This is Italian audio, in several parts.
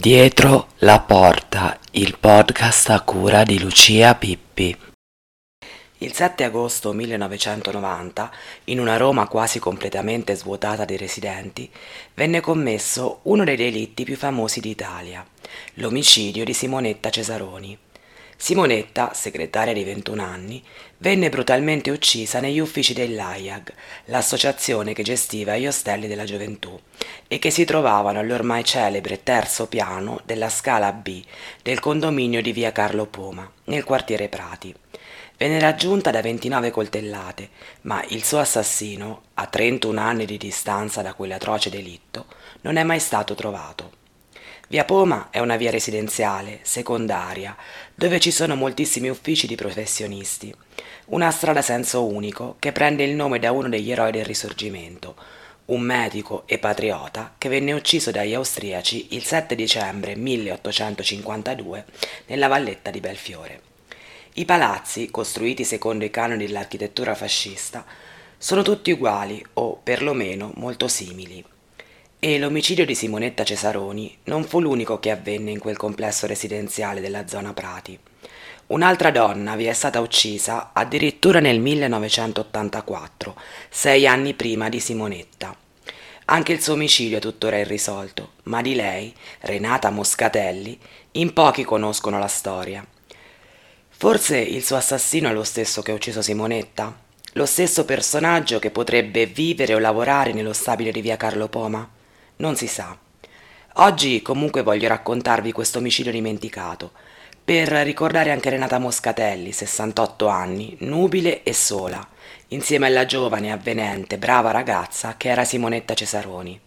Dietro la porta, il podcast a cura di Lucia Pippi. Il 7 agosto 1990, in una Roma quasi completamente svuotata di residenti, venne commesso uno dei delitti più famosi d'Italia, l'omicidio di Simonetta Cesaroni. Simonetta, segretaria di 21 anni, venne brutalmente uccisa negli uffici dell'AIAG, l'associazione che gestiva gli ostelli della gioventù, e che si trovavano all'ormai celebre terzo piano della scala B del condominio di via Carlo Poma, nel quartiere Prati. Venne raggiunta da 29 coltellate, ma il suo assassino, a 31 anni di distanza da quell'atroce delitto, non è mai stato trovato. Via Poma è una via residenziale, secondaria, dove ci sono moltissimi uffici di professionisti. Una strada a senso unico che prende il nome da uno degli eroi del Risorgimento, un medico e patriota che venne ucciso dagli austriaci il 7 dicembre 1852 nella valletta di Belfiore. I palazzi, costruiti secondo i canoni dell'architettura fascista, sono tutti uguali o perlomeno molto simili. E l'omicidio di Simonetta Cesaroni non fu l'unico che avvenne in quel complesso residenziale della zona Prati. Un'altra donna vi è stata uccisa addirittura nel 1984, sei anni prima di Simonetta. Anche il suo omicidio è tuttora irrisolto, ma di lei, Renata Moscatelli, in pochi conoscono la storia. Forse il suo assassino è lo stesso che ha ucciso Simonetta? Lo stesso personaggio che potrebbe vivere o lavorare nello stabile di via Carlo Poma? Non si sa. Oggi comunque voglio raccontarvi questo omicidio dimenticato, per ricordare anche Renata Moscatelli, 68 anni, nubile e sola, insieme alla giovane, avvenente, brava ragazza che era Simonetta Cesaroni.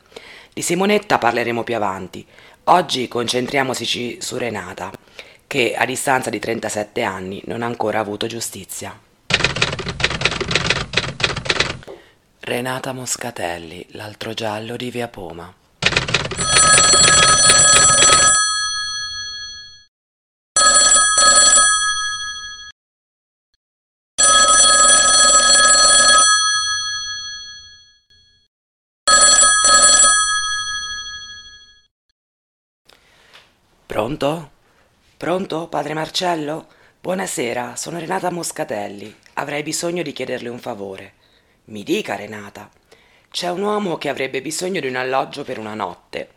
Di Simonetta parleremo più avanti. Oggi concentriamoci su Renata, che a distanza di 37 anni non ha ancora avuto giustizia. Renata Moscatelli, l'altro giallo di Via Poma. Pronto? Pronto, padre Marcello? Buonasera, sono Renata Moscatelli. Avrei bisogno di chiederle un favore. Mi dica, Renata. C'è un uomo che avrebbe bisogno di un alloggio per una notte.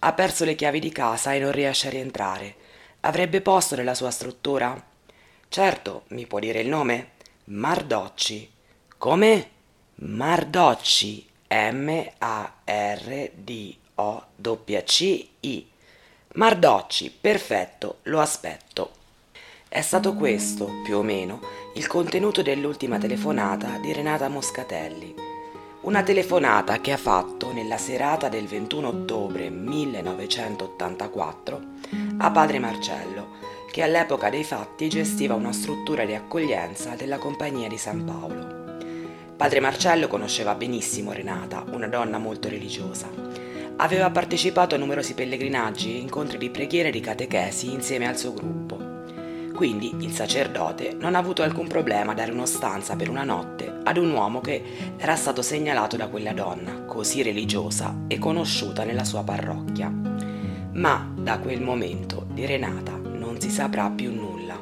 Ha perso le chiavi di casa e non riesce a rientrare. Avrebbe posto nella sua struttura? Certo, mi può dire il nome? Mardocci. Come? Mardocci. M-A-R-D-O-C-I. Mardocci, perfetto, lo aspetto. È stato questo, più o meno, il contenuto dell'ultima telefonata di Renata Moscatelli. Una telefonata che ha fatto nella serata del 21 ottobre 1984 a padre Marcello, che all'epoca dei fatti gestiva una struttura di accoglienza della Compagnia di San Paolo. Padre Marcello conosceva benissimo Renata, una donna molto religiosa Aveva partecipato a numerosi pellegrinaggi incontri di preghiera e di catechesi insieme al suo gruppo. Quindi il sacerdote non ha avuto alcun problema a dare uno stanza per una notte ad un uomo che era stato segnalato da quella donna, così religiosa e conosciuta nella sua parrocchia. Ma da quel momento di Renata non si saprà più nulla.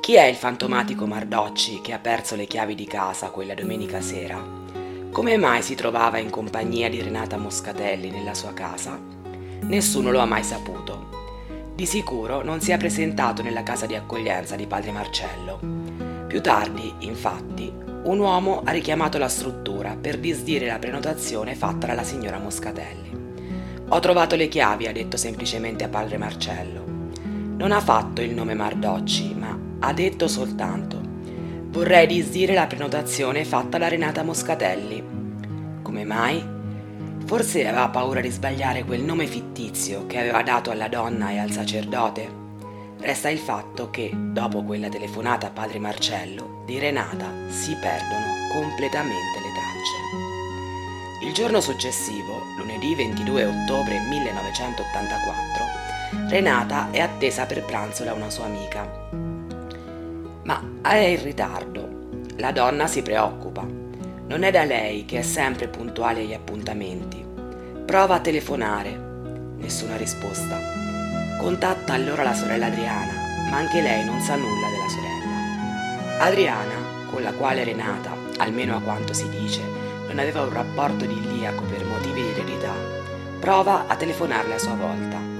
Chi è il fantomatico Mardocci che ha perso le chiavi di casa quella domenica sera? Come mai si trovava in compagnia di Renata Moscatelli nella sua casa? Nessuno lo ha mai saputo. Di sicuro non si è presentato nella casa di accoglienza di padre Marcello. Più tardi, infatti, un uomo ha richiamato la struttura per disdire la prenotazione fatta dalla signora Moscatelli. Ho trovato le chiavi, ha detto semplicemente a padre Marcello. Non ha fatto il nome Mardocci, ma ha detto soltanto Vorrei disdire la prenotazione fatta da Renata Moscatelli. Come mai? Forse aveva paura di sbagliare quel nome fittizio che aveva dato alla donna e al sacerdote. Resta il fatto che, dopo quella telefonata a padre Marcello, di Renata si perdono completamente le tracce. Il giorno successivo, lunedì 22 ottobre 1984, Renata è attesa per pranzo da una sua amica ma è in ritardo. La donna si preoccupa. Non è da lei che è sempre puntuale agli appuntamenti. Prova a telefonare. nessuna risposta. Contatta allora la sorella Adriana, ma anche lei non sa nulla della sorella. Adriana, con la quale Renata, almeno a quanto si dice, non aveva un rapporto idilliaco per motivi di eredità, prova a telefonarle a sua volta.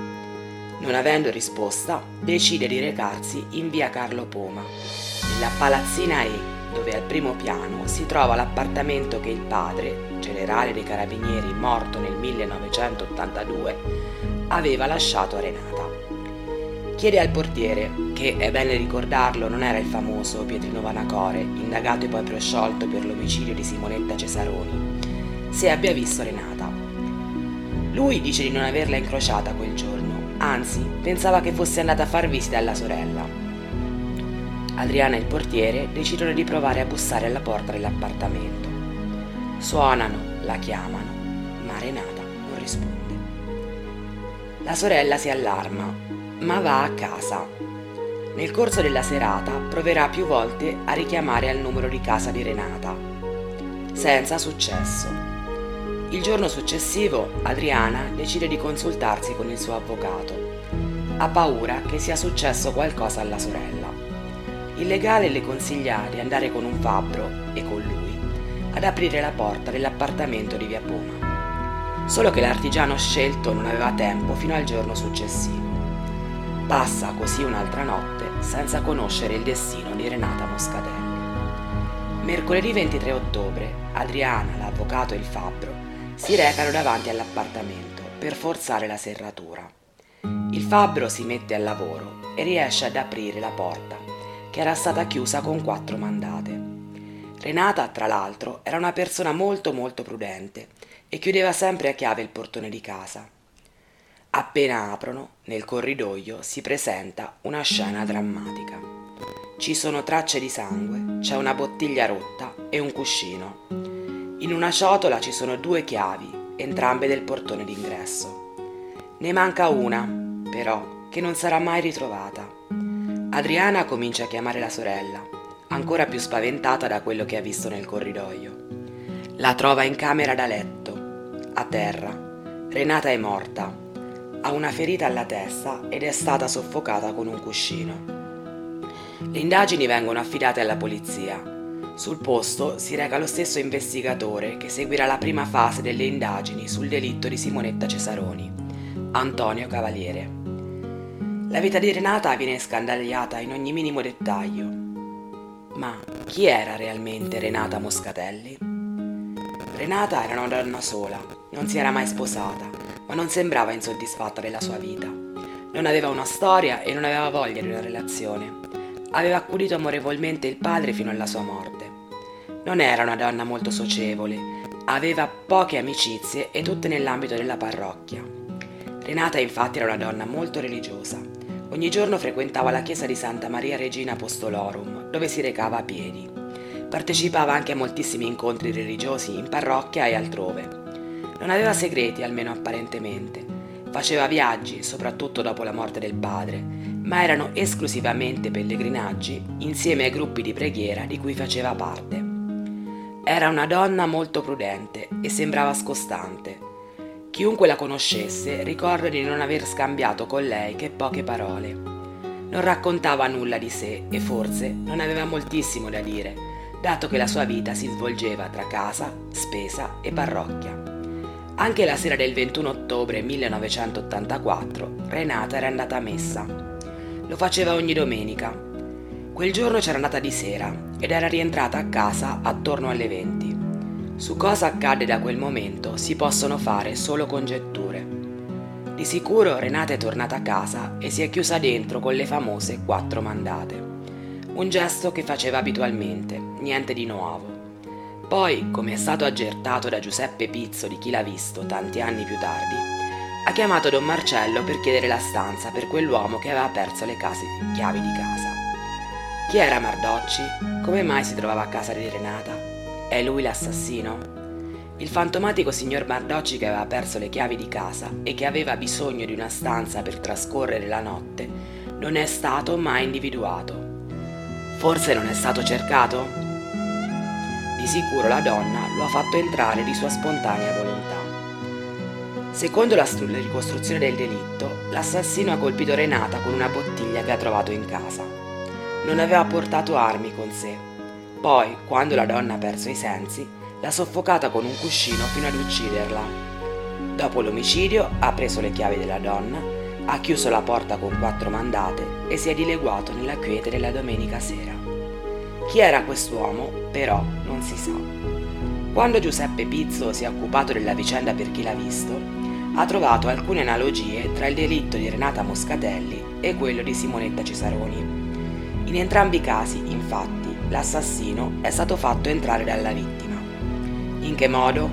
Non avendo risposta, decide di recarsi in via Carlo Poma, nella palazzina E, dove al primo piano si trova l'appartamento che il padre, generale dei carabinieri morto nel 1982, aveva lasciato a Renata. Chiede al portiere, che è bene ricordarlo non era il famoso Pietrino Vanacore, indagato e poi prosciolto per l'omicidio di Simonetta Cesaroni, se abbia visto Renata. Lui dice di non averla incrociata quel giorno, anzi pensava che fosse andata a far visita alla sorella Adriana e il portiere decidono di provare a bussare alla porta dell'appartamento. Suonano, la chiamano, ma Renata non risponde. La sorella si allarma, ma va a casa. Nel corso della serata proverà più volte a richiamare al numero di casa di Renata, senza successo. Il giorno successivo Adriana decide di consultarsi con il suo avvocato. Ha paura che sia successo qualcosa alla sorella. Il legale le consiglia di andare con un fabbro e con lui ad aprire la porta dell'appartamento di via Poma. Solo che l'artigiano scelto non aveva tempo fino al giorno successivo. Passa così un'altra notte senza conoscere il destino di Renata Moscatelli. Mercoledì 23 ottobre, Adriana, l'avvocato e il fabbro si recano davanti all'appartamento per forzare la serratura. Il fabbro si mette al lavoro e riesce ad aprire la porta che era stata chiusa con quattro mandate. Renata, tra l'altro, era una persona molto molto prudente e chiudeva sempre a chiave il portone di casa. Appena aprono, nel corridoio si presenta una scena drammatica. Ci sono tracce di sangue, c'è una bottiglia rotta e un cuscino. Una ciotola ci sono due chiavi, entrambe del portone d'ingresso. Ne manca una, però, che non sarà mai ritrovata. Adriana comincia a chiamare la sorella, ancora più spaventata da quello che ha visto nel corridoio. La trova in camera da letto, a terra. Renata è morta, ha una ferita alla testa ed è stata soffocata con un cuscino. Le indagini vengono affidate alla polizia. Sul posto si reca lo stesso investigatore che seguirà la prima fase delle indagini sul delitto di Simonetta Cesaroni, Antonio Cavaliere. La vita di Renata viene scandagliata in ogni minimo dettaglio. Ma chi era realmente Renata Moscatelli? Renata era una donna sola, non si era mai sposata, ma non sembrava insoddisfatta della sua vita. Non aveva una storia e non aveva voglia di una relazione. Aveva accudito amorevolmente il padre fino alla sua morte. Non era una donna molto socievole, aveva poche amicizie e tutte nell'ambito della parrocchia. Renata infatti era una donna molto religiosa Ogni giorno frequentava la chiesa di Santa Maria Regina Apostolorum, dove si recava a piedi. Partecipava anche a moltissimi incontri religiosi in parrocchia e altrove. Non aveva segreti, almeno apparentemente. Faceva viaggi, soprattutto dopo la morte del padre, ma erano esclusivamente pellegrinaggi insieme ai gruppi di preghiera di cui faceva parte. Era una donna molto prudente e sembrava scostante Chiunque la conoscesse ricorda di non aver scambiato con lei che poche parole. Non raccontava nulla di sé e forse non aveva moltissimo da dire, dato che la sua vita si svolgeva tra casa, spesa e parrocchia. Anche la sera del 21 ottobre 1984 Renata era andata a messa. Lo faceva ogni domenica. Quel giorno c'era andata di sera ed era rientrata a casa attorno alle 20. Su cosa accadde da quel momento si possono fare solo congetture. Di sicuro Renata è tornata a casa e si è chiusa dentro con le famose quattro mandate. Un gesto che faceva abitualmente, niente di nuovo. Poi, come è stato aggertato da Giuseppe Pizzo di chi l'ha visto tanti anni più tardi, ha chiamato Don Marcello per chiedere la stanza per quell'uomo che aveva perso le case, chiavi di casa. Chi era Mardocci? Come mai si trovava a casa di Renata? È lui l'assassino? Il fantomatico signor Bardocci che aveva perso le chiavi di casa e che aveva bisogno di una stanza per trascorrere la notte non è stato mai individuato. Forse non è stato cercato? Di sicuro la donna lo ha fatto entrare di sua spontanea volontà. Secondo la ricostruzione del delitto, l'assassino ha colpito Renata con una bottiglia che ha trovato in casa. Non aveva portato armi con sé. Poi, quando la donna ha perso i sensi, l'ha soffocata con un cuscino fino ad ucciderla. Dopo l'omicidio ha preso le chiavi della donna, ha chiuso la porta con quattro mandate e si è dileguato nella quiete della domenica sera. Chi era quest'uomo, però, non si sa. Quando Giuseppe Pizzo si è occupato della vicenda per chi l'ha visto, ha trovato alcune analogie tra il delitto di Renata Moscatelli e quello di Simonetta Cesaroni. In entrambi i casi, infatti, l'assassino è stato fatto entrare dalla vittima. In che modo?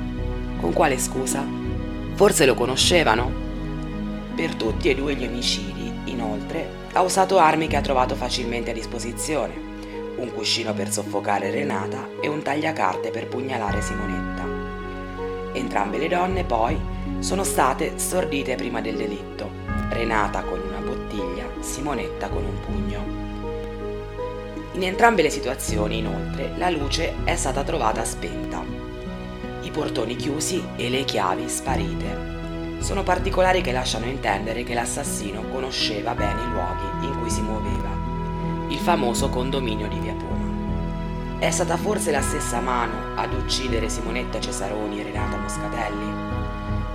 Con quale scusa? Forse lo conoscevano? Per tutti e due gli omicidi, inoltre, ha usato armi che ha trovato facilmente a disposizione, un cuscino per soffocare Renata e un tagliacarte per pugnalare Simonetta. Entrambe le donne, poi, sono state stordite prima del delitto, Renata con una bottiglia, Simonetta con un pugno. In entrambe le situazioni, inoltre, la luce è stata trovata spenta, i portoni chiusi e le chiavi sparite. Sono particolari che lasciano intendere che l'assassino conosceva bene i luoghi in cui si muoveva, il famoso condominio di Via Poma. È stata forse la stessa mano ad uccidere Simonetta Cesaroni e Renata Moscatelli?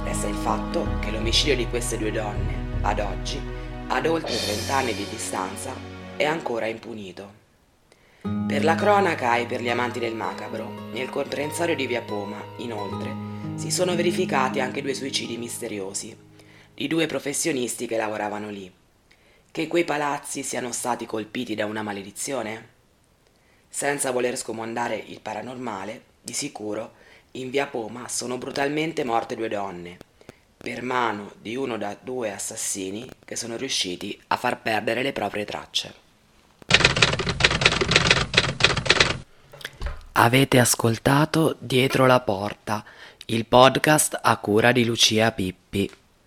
Resta il fatto che l'omicidio di queste due donne, ad oggi, ad oltre 30 anni di distanza, è ancora impunito. Per la cronaca e per gli amanti del macabro, nel comprensorio di Via Poma, inoltre, si sono verificati anche due suicidi misteriosi, di due professionisti che lavoravano lì. Che quei palazzi siano stati colpiti da una maledizione? Senza voler scomandare il paranormale, di sicuro in via Poma sono brutalmente morte due donne, per mano di uno da due assassini che sono riusciti a far perdere le proprie tracce. Avete ascoltato Dietro la porta, il podcast a cura di Lucia Pippi.